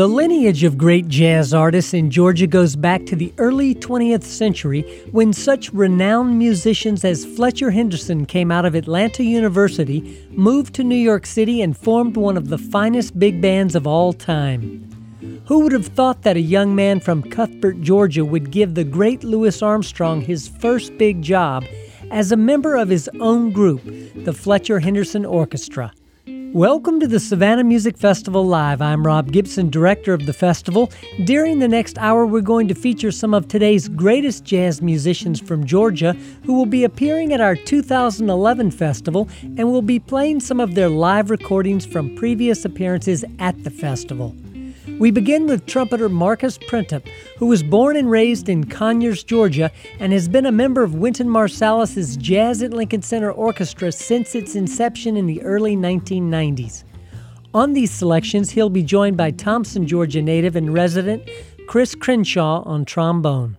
The lineage of great jazz artists in Georgia goes back to the early 20th century when such renowned musicians as Fletcher Henderson came out of Atlanta University, moved to New York City, and formed one of the finest big bands of all time. Who would have thought that a young man from Cuthbert, Georgia would give the great Louis Armstrong his first big job as a member of his own group, the Fletcher Henderson Orchestra? Welcome to the Savannah Music Festival Live. I'm Rob Gibson, director of the festival. During the next hour, we're going to feature some of today's greatest jazz musicians from Georgia who will be appearing at our 2011 festival and will be playing some of their live recordings from previous appearances at the festival. We begin with trumpeter Marcus Printup, who was born and raised in Conyers, Georgia, and has been a member of Wynton Marsalis's Jazz at Lincoln Center Orchestra since its inception in the early 1990s. On these selections, he'll be joined by Thomson, Georgia native and resident Chris Crenshaw on trombone.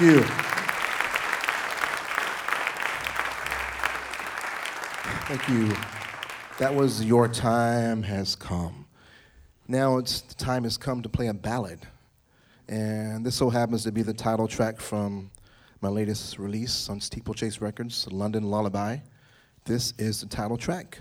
Thank you. Thank you. That was Your Time Has Come. Now it's the time has come to play a ballad. And this so happens to be the title track from my latest release on Steeplechase Records, London Lullaby. This is the title track.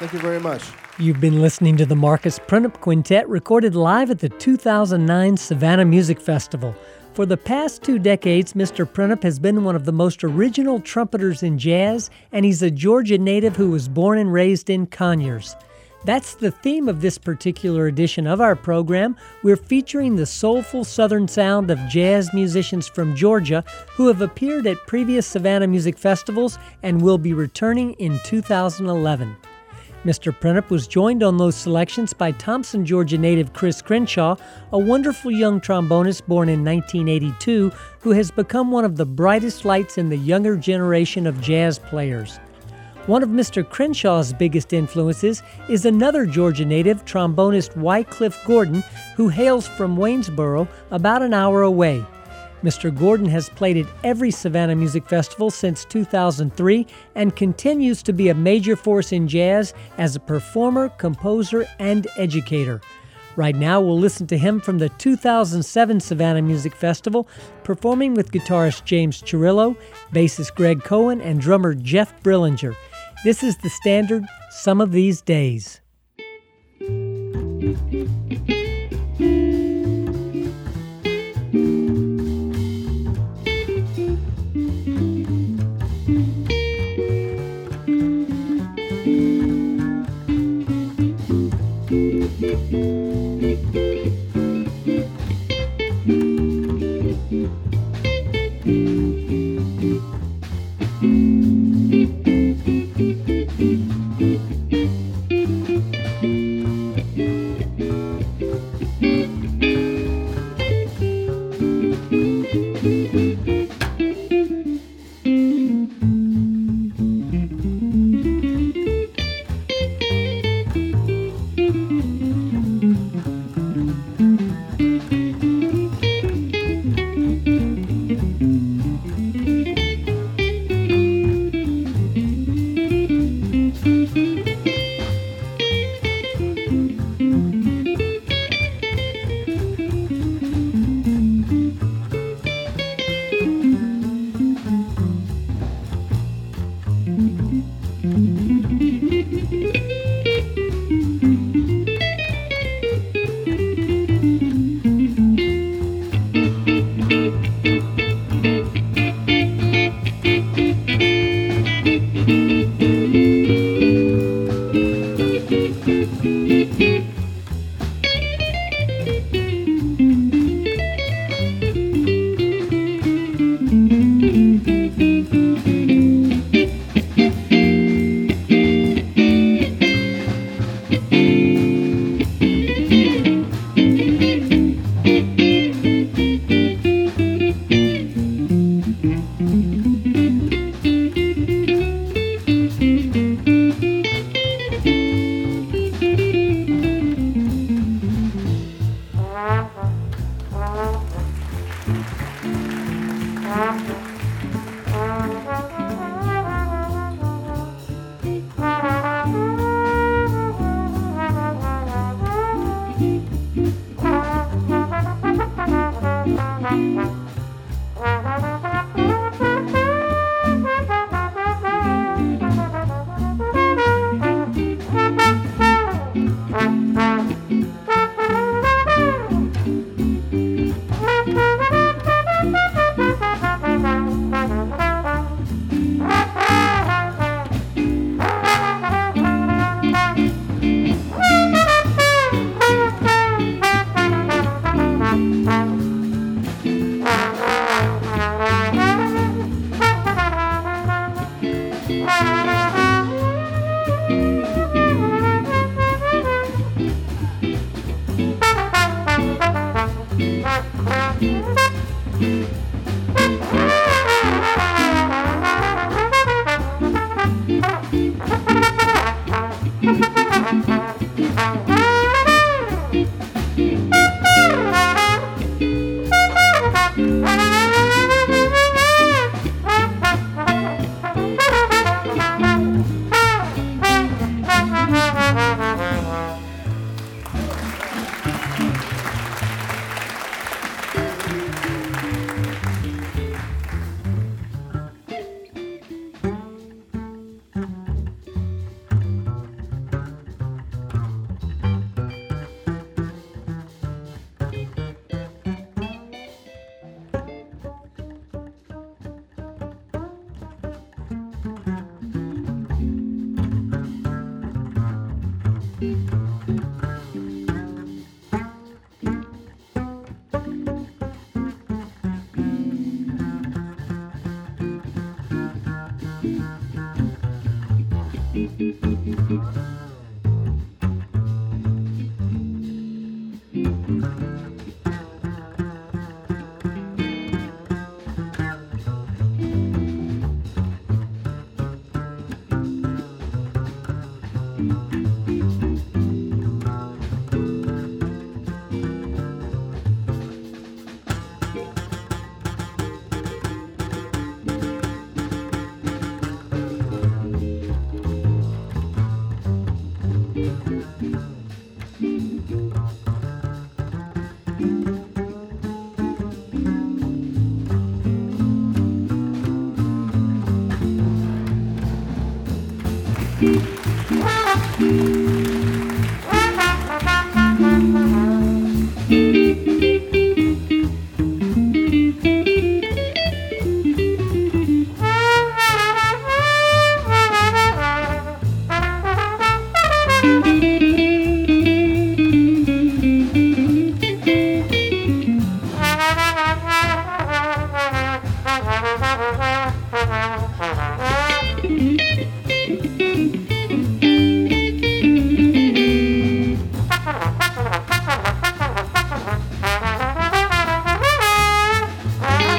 Thank you very much. You've been listening to the Marcus Printup Quintet recorded live at the 2009 Savannah Music Festival. For the past two decades, Mr. Printup has been one of the most original trumpeters in jazz, and he's a Georgia native who was born and raised in Conyers. That's the theme of this particular edition of our program. We're featuring the soulful southern sound of jazz musicians from Georgia who have appeared at previous Savannah Music Festivals and will be returning in 2011. Mr. Printup was joined on those selections by Thomson, Georgia native Chris Crenshaw, a wonderful young trombonist born in 1982 who has become one of the brightest lights in the younger generation of jazz players. One of Mr. Crenshaw's biggest influences is another Georgia native, trombonist Wycliffe Gordon, who hails from Waynesboro, about an hour away. Mr. Gordon has played at every Savannah Music Festival since 2003 and continues to be a major force in jazz as a performer, composer, and educator. Right now, we'll listen to him from the 2007 Savannah Music Festival, performing with guitarist James Chirillo, bassist Greg Cohen, and drummer Jeff Brillinger. This is the standard Some of These Days.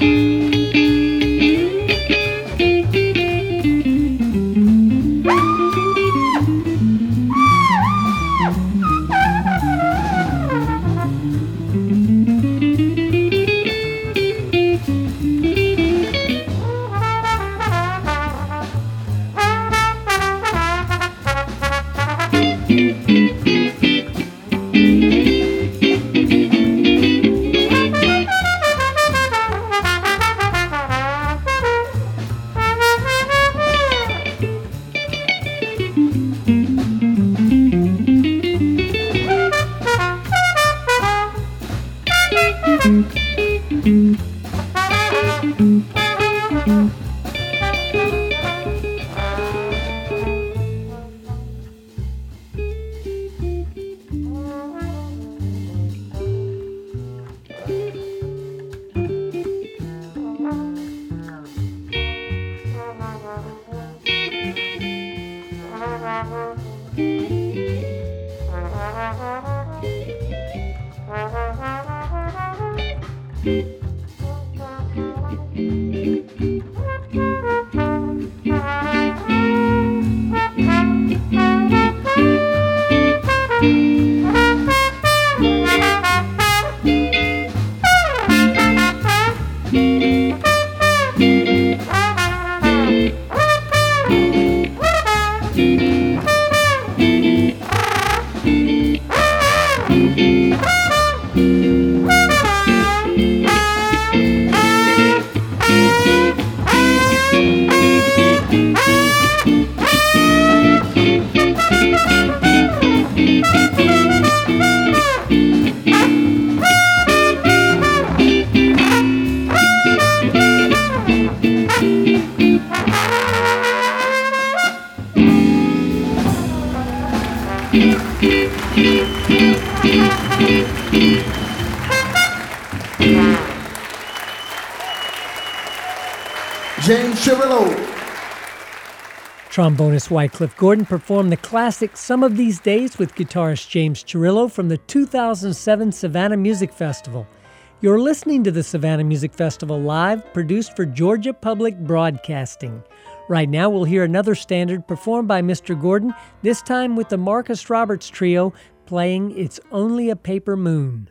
Bye. Trombonist Wycliffe Gordon performed the classic Some of These Days with guitarist James Chirillo from the 2007 Savannah Music Festival. You're listening to the Savannah Music Festival live, produced for Georgia Public Broadcasting. Right now, we'll hear another standard performed by Mr. Gordon, this time with the Marcus Roberts Trio playing It's Only a Paper Moon.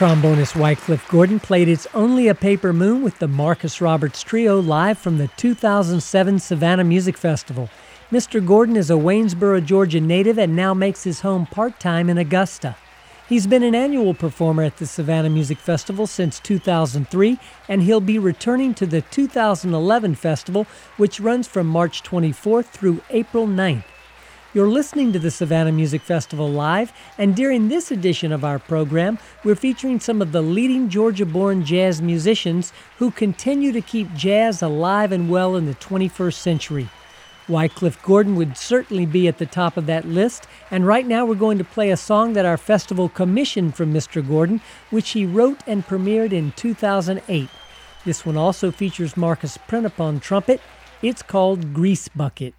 Trombonist Wycliffe Gordon played It's Only a Paper Moon with the Marcus Roberts Trio live from the 2007 Savannah Music Festival. Mr. Gordon is a Waynesboro, Georgia native and now makes his home part time in Augusta. He's been an annual performer at the Savannah Music Festival since 2003, and he'll be returning to the 2011 festival, which runs from March 24th through April 9th. You're listening to the Savannah Music Festival live, and during this edition of our program, we're featuring some of the leading Georgia born jazz musicians who continue to keep jazz alive and well in the 21st century. Wycliffe Gordon would certainly be at the top of that list, and right now we're going to play a song that our festival commissioned from Mr. Gordon, which he wrote and premiered in 2008. This one also features Marcus Printup on trumpet. It's called Grease Bucket.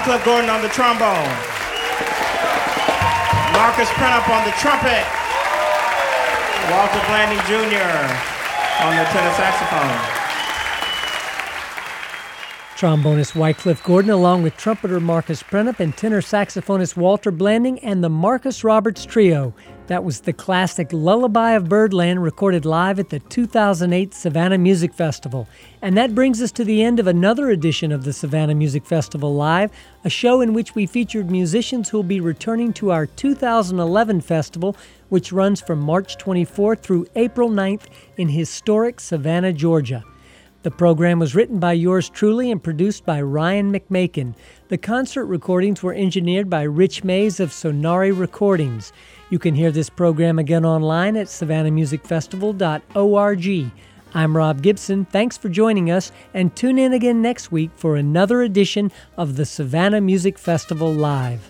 Wycliffe Gordon on the trombone. Marcus Printup on the trumpet. Walter Blanding Jr. on the tenor saxophone. Trombonist Wycliffe Gordon, along with trumpeter Marcus Printup and tenor saxophonist Walter Blanding, and the Marcus Roberts Trio. That was the classic Lullaby of Birdland recorded live at the 2008 Savannah Music Festival. And that brings us to the end of another edition of the Savannah Music Festival Live, a show in which we featured musicians who will be returning to our 2011 festival, which runs from March 24th through April 9th in historic Savannah, Georgia. The program was written by yours truly and produced by Ryan McMakin. The concert recordings were engineered by Rich Mays of Sonari Recordings. You can hear this program again online at savannahmusicfestival.org. I'm Rob Gibson. Thanks for joining us, and tune in again next week for another edition of the Savannah Music Festival Live.